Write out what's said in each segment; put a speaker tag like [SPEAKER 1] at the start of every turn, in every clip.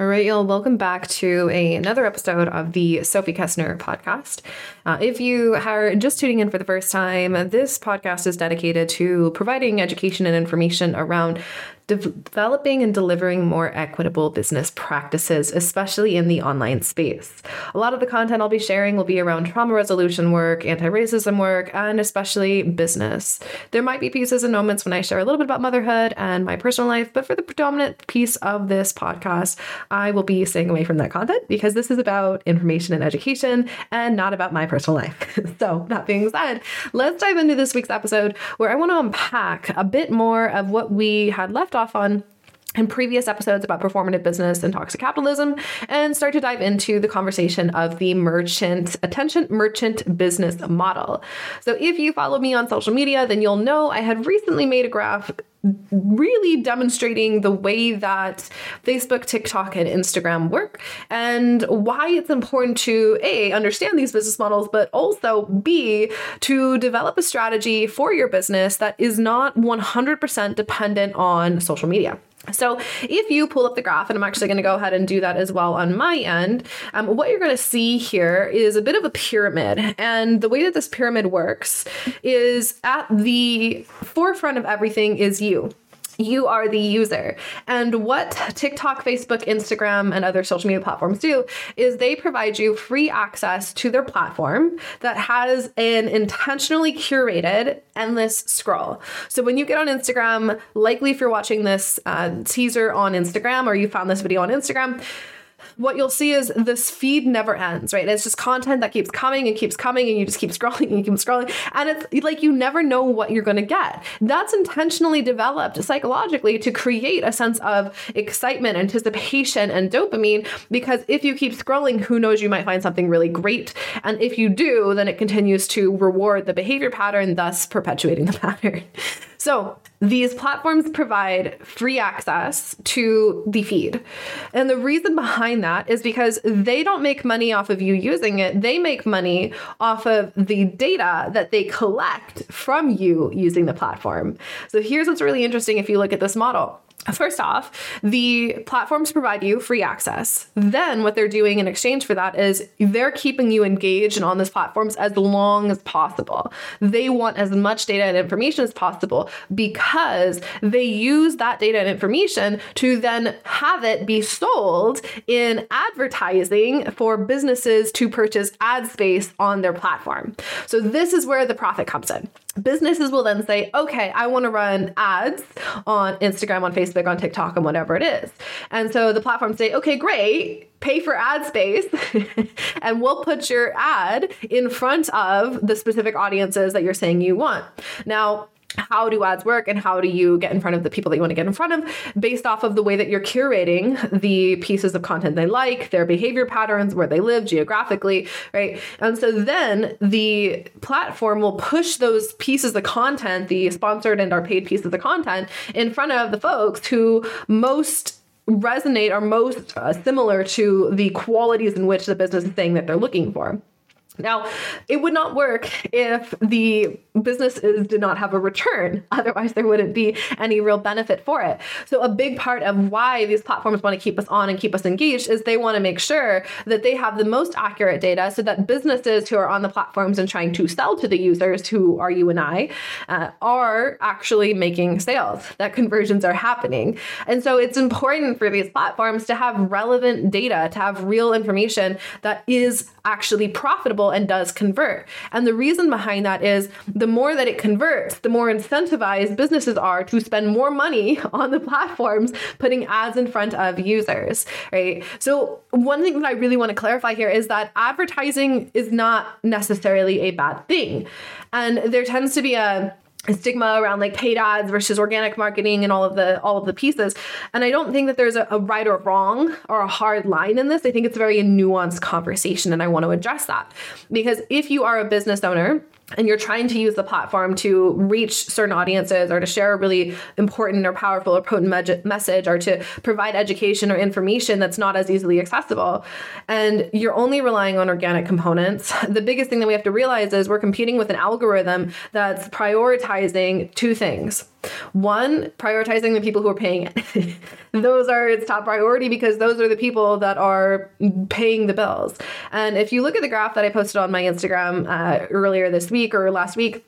[SPEAKER 1] All right, y'all, welcome back to a, another episode of the Sophie Kessner podcast. Uh, if you are just tuning in for the first time, this podcast is dedicated to providing education and information around developing and delivering more equitable business practices, especially in the online space. A lot of the content I'll be sharing will be around trauma resolution work, anti racism work, and especially business. There might be pieces and moments when I share a little bit about motherhood and my personal life, but for the predominant piece of this podcast, I will be staying away from that content because this is about information and education and not about my personal life. so, that being said, let's dive into this week's episode where I want to unpack a bit more of what we had left off on in previous episodes about performative business and toxic capitalism and start to dive into the conversation of the merchant attention merchant business model. So if you follow me on social media, then you'll know I had recently made a graph really demonstrating the way that Facebook, TikTok, and Instagram work and why it's important to A, understand these business models, but also B, to develop a strategy for your business that is not 100% dependent on social media. So if you pull up the graph, and I'm actually going to go ahead and do that as well on my end, um, what you're going to see here is a bit of a pyramid. And the way that this pyramid works is at the forefront of everything is you you are the user. And what TikTok, Facebook, Instagram, and other social media platforms do is they provide you free access to their platform that has an intentionally curated endless scroll. So when you get on Instagram, likely if you're watching this uh, teaser on Instagram or you found this video on Instagram, what you'll see is this feed never ends, right? It's just content that keeps coming and keeps coming, and you just keep scrolling and you keep scrolling. And it's like you never know what you're going to get. That's intentionally developed psychologically to create a sense of excitement, anticipation, and dopamine. Because if you keep scrolling, who knows, you might find something really great. And if you do, then it continues to reward the behavior pattern, thus perpetuating the pattern. So these platforms provide free access to the feed. And the reason behind that is because they don't make money off of you using it. They make money off of the data that they collect from you using the platform. So here's what's really interesting if you look at this model. First off, the platforms provide you free access. Then, what they're doing in exchange for that is they're keeping you engaged and on those platforms as long as possible. They want as much data and information as possible because they use that data and information to then have it be sold in advertising for businesses to purchase ad space on their platform. So, this is where the profit comes in. Businesses will then say, okay, I want to run ads on Instagram, on Facebook, on TikTok, and whatever it is. And so the platforms say, okay, great, pay for ad space, and we'll put your ad in front of the specific audiences that you're saying you want. Now, how do ads work and how do you get in front of the people that you want to get in front of based off of the way that you're curating the pieces of content they like, their behavior patterns, where they live geographically, right? And so then the platform will push those pieces of content, the sponsored and our paid pieces of content, in front of the folks who most resonate or most uh, similar to the qualities in which the business is saying that they're looking for. Now, it would not work if the businesses did not have a return. Otherwise, there wouldn't be any real benefit for it. So, a big part of why these platforms want to keep us on and keep us engaged is they want to make sure that they have the most accurate data so that businesses who are on the platforms and trying to sell to the users, who are you and I, uh, are actually making sales, that conversions are happening. And so, it's important for these platforms to have relevant data, to have real information that is actually profitable and does convert. And the reason behind that is the more that it converts, the more incentivized businesses are to spend more money on the platforms putting ads in front of users, right? So, one thing that I really want to clarify here is that advertising is not necessarily a bad thing. And there tends to be a stigma around like paid ads versus organic marketing and all of the all of the pieces. And i don't think that there's a, a, right or wrong or a hard line in this. I think it's a very nuanced conversation and i want to address that. Because if you are a business owner and you're trying to use the platform to reach certain audiences or to share a really important or powerful or potent me- message or to provide education or information that's not as easily accessible and you're only relying on organic components the biggest thing that we have to realize is we're competing with an algorithm that's prioritizing two things. One, prioritizing the people who are paying it. those are its top priority because those are the people that are paying the bills. And if you look at the graph that I posted on my Instagram uh, earlier this week or last week,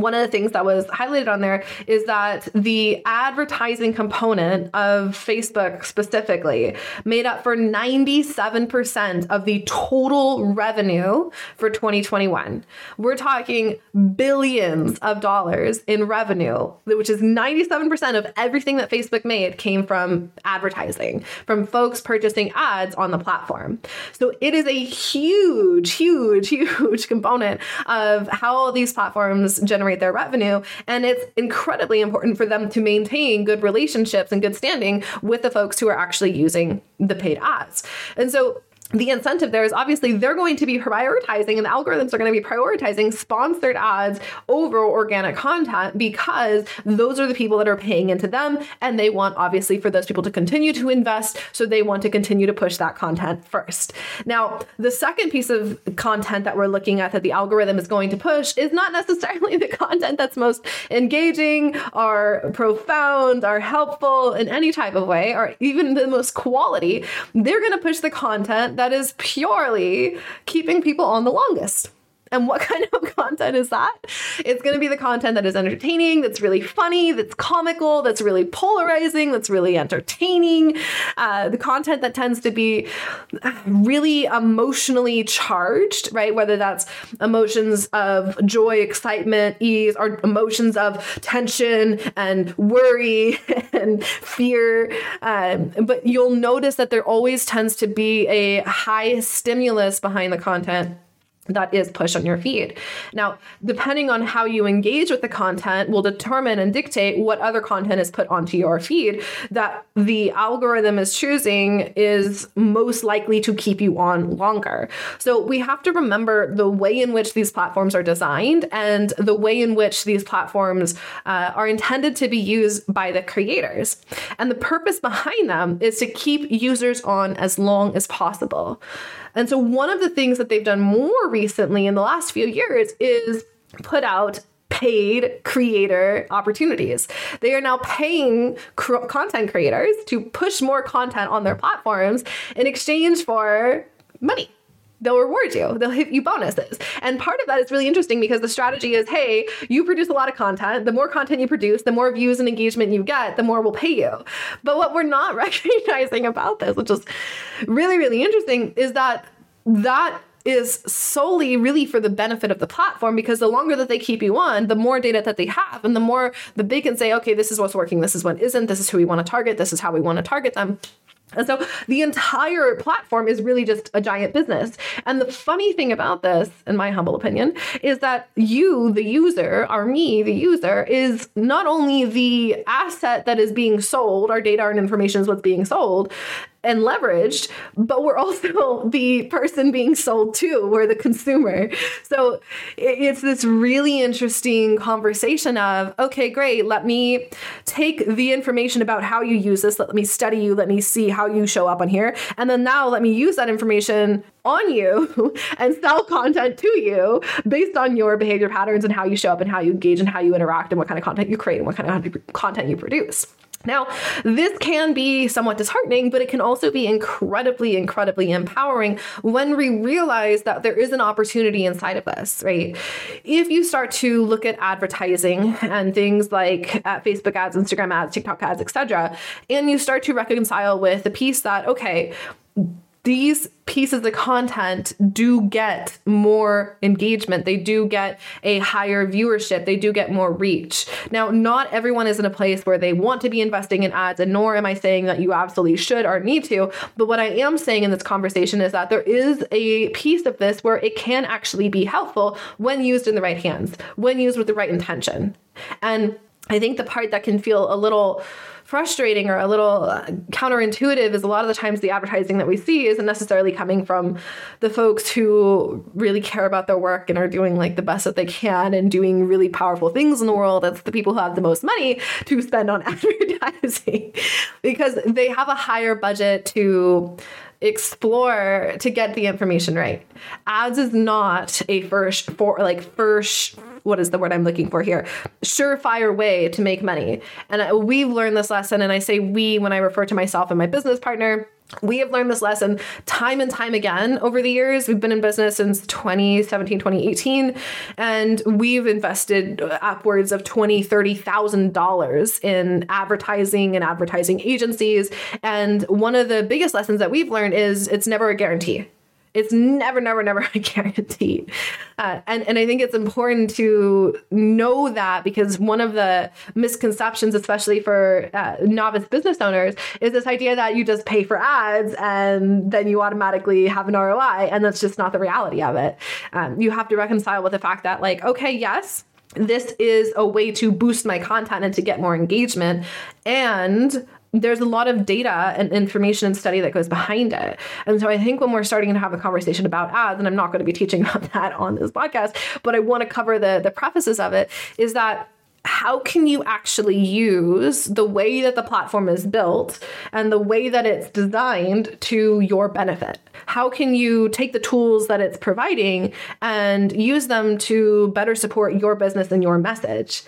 [SPEAKER 1] one of the things that was highlighted on there is that the advertising component of Facebook specifically made up for 97% of the total revenue for 2021. We're talking billions of dollars in revenue, which is 97% of everything that Facebook made came from advertising, from folks purchasing ads on the platform. So it is a huge, huge, huge component of how these platforms generate generate their revenue. And it's incredibly important for them to maintain good relationships and good standing with the folks who are actually using the paid ads. And so the incentive there is obviously they're going to be prioritizing and the algorithms are going to be prioritizing sponsored ads over organic content because those are the people that are paying into them and they want obviously for those people to continue to invest so they want to continue to push that content first. Now the second piece of content that we're looking at that the algorithm is going to push is not necessarily the content that's most engaging or profound or helpful in any type of way or even the most quality. They're going to push the content that is purely keeping people on the longest. And what kind of content is that? It's going to be the content that is entertaining, that's really funny, that's comical, that's really polarizing, that's really entertaining. Uh, the content that tends to be really emotionally charged, right? Whether that's emotions of joy, excitement, ease, or emotions of tension and worry and fear. Um, but you'll notice that there always tends to be a high stimulus behind the content that is pushed on your feed. Now, depending on how you engage with the content will determine and dictate what other content is put onto your feed that the algorithm is choosing is most likely to keep you on longer. So we have to remember the way in which these platforms are designed and the way in which these platforms uh, are intended to be used by the creators. And the purpose behind them is to keep users on as long as possible. And so, one of the things that they've done more recently in the last few years is put out paid creator opportunities. They are now paying cr- content creators to push more content on their platforms in exchange for money they'll reward you. They'll hit you bonuses. And part of that is really interesting because the strategy is hey, you produce a lot of content. The more content you produce, the more views and engagement you get, the more we'll pay you. But what we're not recognizing about this, which is really, really interesting, is that that is solely really for the benefit of the platform because the longer that they keep you on, the more data that they have, and the more that they can say, okay, this is what's working, this is what isn't, this is who we want to target, this is how we want to target them. And so the entire platform is really just a giant business. And the funny thing about this, in my humble opinion, is that you, the user, or me, the user, is not only the asset that is being sold, our data and information is what's being sold, and leveraged, but we're also the person being sold to. We're the consumer. So it's this really interesting conversation of, okay, great, let me take the information about how you use this, let me study you, let me see how you show up on here. And then now let me use that information on you and sell content to you based on your behavior patterns and how you show up and how you engage and how you interact and what kind of content you create and what kind of content you produce. Now, this can be somewhat disheartening, but it can also be incredibly, incredibly empowering when we realize that there is an opportunity inside of this, right? If you start to look at advertising and things like uh, Facebook ads, Instagram ads, TikTok ads, etc., and you start to reconcile with the piece that, okay, these pieces of content do get more engagement. They do get a higher viewership. They do get more reach. Now, not everyone is in a place where they want to be investing in ads, and nor am I saying that you absolutely should or need to. But what I am saying in this conversation is that there is a piece of this where it can actually be helpful when used in the right hands, when used with the right intention. And I think the part that can feel a little frustrating or a little uh, counterintuitive is a lot of the times the advertising that we see isn't necessarily coming from the folks who really care about their work and are doing like the best that they can and doing really powerful things in the world. That's the people who have the most money to spend on advertising because they have a higher budget to explore to get the information right. Ads is not a first for like first what is the word I'm looking for here? Surefire way to make money. And we've learned this lesson, and I say we when I refer to myself and my business partner we have learned this lesson time and time again over the years. We've been in business since 2017, 2018, and we've invested upwards of $20, $30,000 in advertising and advertising agencies. And one of the biggest lessons that we've learned is it's never a guarantee. It's never, never, never a guarantee. Uh, and, and I think it's important to know that because one of the misconceptions, especially for uh, novice business owners, is this idea that you just pay for ads and then you automatically have an ROI. And that's just not the reality of it. Um, you have to reconcile with the fact that, like, okay, yes, this is a way to boost my content and to get more engagement. And there's a lot of data and information and study that goes behind it. And so I think when we're starting to have a conversation about ads, and I'm not going to be teaching about that on this podcast, but I want to cover the the prefaces of it, is that how can you actually use the way that the platform is built and the way that it's designed to your benefit? How can you take the tools that it's providing and use them to better support your business and your message?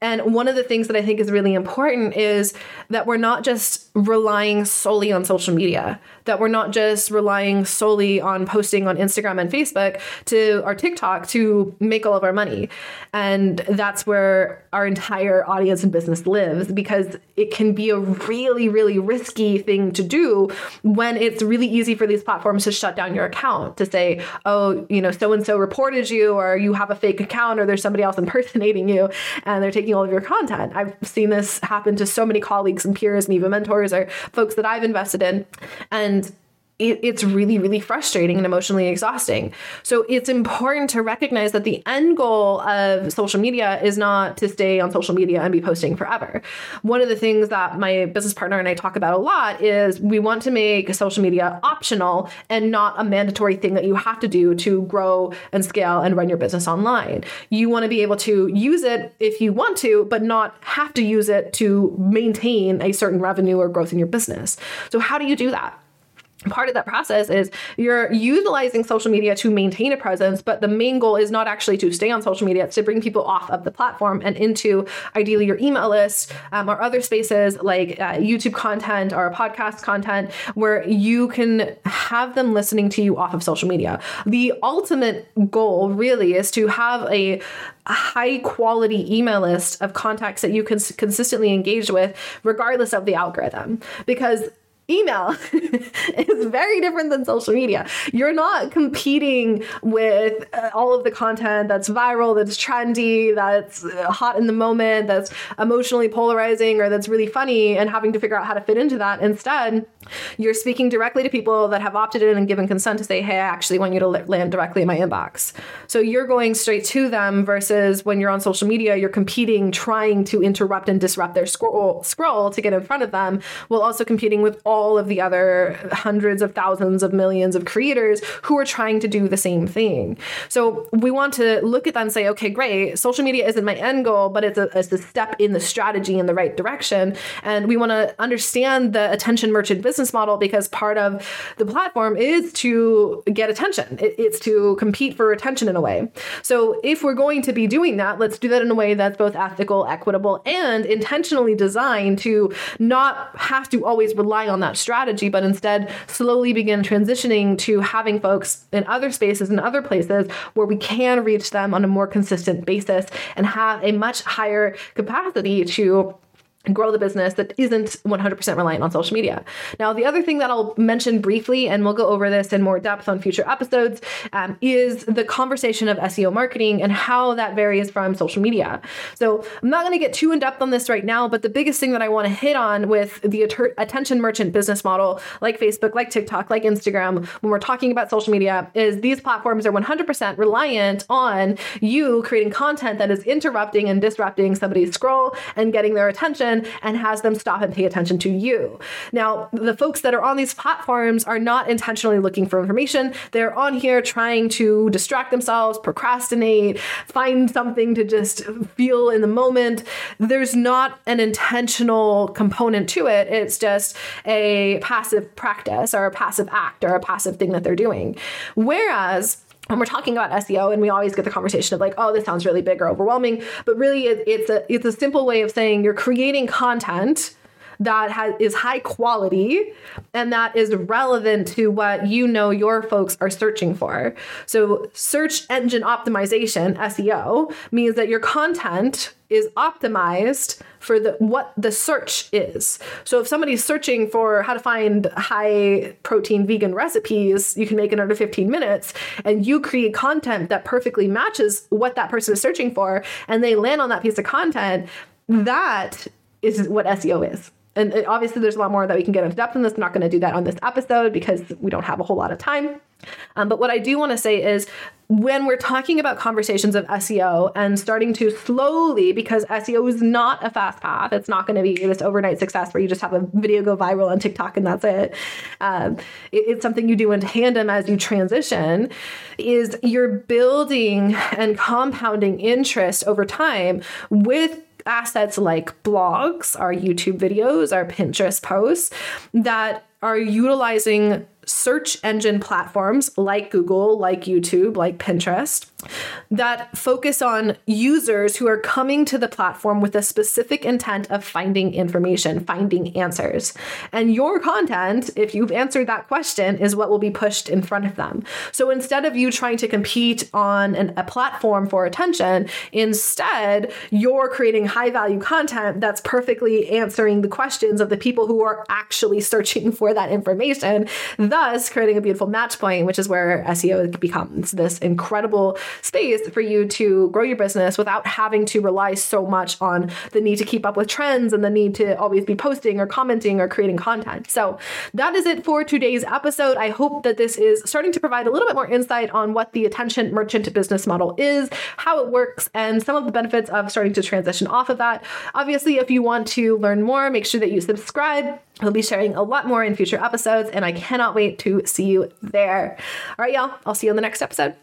[SPEAKER 1] And one of the things that I think is really important is that we're not just relying solely on social media, that we're not just relying solely on posting on Instagram and Facebook to our TikTok to make all of our money. And that's where our entire audience and business lives because it can be a really, really risky thing to do when it's really easy for these platforms to shut down your account, to say, oh, you know, so and so reported you, or you have a fake account, or there's somebody else impersonating you, and they're taking all of your content. I've seen this happen to so many colleagues and peers and even mentors or folks that I've invested in. And it, it's really, really frustrating and emotionally exhausting. So it's important to recognize that the end goal of social media is not to stay on social media and be posting forever. One of the things that my business partner and I talk about a lot is we want to make social media optional and not a mandatory thing that you have to do to grow and scale and run your business online. You want to be able to use it if you want to, but not have to use it to maintain a certain revenue or growth in your business. So, how do you do that? Part of that process is you're utilizing social media to maintain a presence, but the main goal is not actually to stay on social media, it's to bring people off of the platform and into ideally your email list um, or other spaces like uh, YouTube content or podcast content where you can have them listening to you off of social media. The ultimate goal really is to have a high quality email list of contacts that you can consistently engage with regardless of the algorithm because email is very different than social media. You're not competing with uh, all of the content that's viral, that's trendy, that's uh, hot in the moment, that's emotionally polarizing, or that's really funny, and having to figure out how to fit into that. Instead, you're speaking directly to people that have opted in and given consent to say, hey, I actually want you to land directly in my inbox. So you're going straight to them versus when you're on social media, you're competing, trying to interrupt and disrupt their scroll, scroll to get in front of them, while also competing with all of the other hundreds of thousands of millions of creators who are trying to do the same thing. So we want to look at that and say, okay, great, social media isn't my end goal, but it's a, it's a step in the strategy in the right direction. And we want to understand the attention merchant business model because part of the platform is to get attention, it's to compete for attention in a way. So if we're going to be doing that, let's do that in a way that's both ethical, equitable, and intentionally designed to not have to always rely on that that strategy, but instead slowly begin transitioning to having folks in other spaces and other places where we can reach them on a more consistent basis and have a much higher capacity to grow the business that isn't 100% reliant on social media. Now, the other thing that I'll mention briefly, and we'll go over this in more depth on future episodes, um, is the conversation of SEO marketing and how that varies from social media. So, I'm not going to get too in depth on this right now, but the biggest thing that I want to hit on with the att- attention merchant business model, like Facebook, like TikTok, like Instagram, when we're talking about social media, is these platforms are 100% reliant on you creating content that is interrupting and disrupting somebody's scroll and getting their attention and has them stop and pay attention to you. Now, the folks that are on these platforms are not intentionally looking for information. They're on here trying to distract themselves, procrastinate, find something to just feel in the moment. There's not an intentional component to it. It's just a passive practice or a passive act or a passive thing that they're doing. Whereas when we're talking about SEO and we always get the conversation of like, oh, this sounds really big or overwhelming, but really it, it's a it's a simple way of saying you're creating content that is high quality and that is relevant to what you know your folks are searching for. So, search engine optimization, SEO, means that your content is optimized for the what the search is. So if somebody's searching for how to find high protein vegan recipes, you can make it under 15 minutes and you create content that perfectly matches what that person is searching for and they land on that piece of content, that is what SEO is and obviously there's a lot more that we can get into depth in this. I'm not going to do that on this episode because we don't have a whole lot of time. Um, but what I do want to say is when we're talking about conversations of SEO and starting to slowly, because SEO is not a fast path, it's not going to be this overnight success where you just have a video go viral on TikTok and that's it. Um, it it's something you do in tandem as you transition, is you're building and compounding interest over time with assets like blogs, our YouTube videos, our Pinterest posts that are utilizing search engine platforms like Google, like YouTube, like Pinterest that focus on users who are coming to the platform with a specific intent of finding information, finding answers. And your content, if you've answered that question, is what will be pushed in front of them. So instead of you trying to compete on an, a platform for attention, instead, you're creating high value content that's perfectly answering the questions of the people who are actually searching for that information, creating a beautiful match point, which is where SEO becomes this incredible space for you to grow your business without having to rely so much on the need to keep up with trends and the need to always be posting or commenting or creating content. So that is it for today's episode. I hope that this is starting to provide a little bit more insight on what the attention merchant business model is, how it works, and some of the benefits of starting to transition off of that. Obviously, if you want to learn more, make sure that you subscribe. We'll be sharing a lot more in future episodes, and I cannot wait to see you there. All right, y'all, I'll see you in the next episode.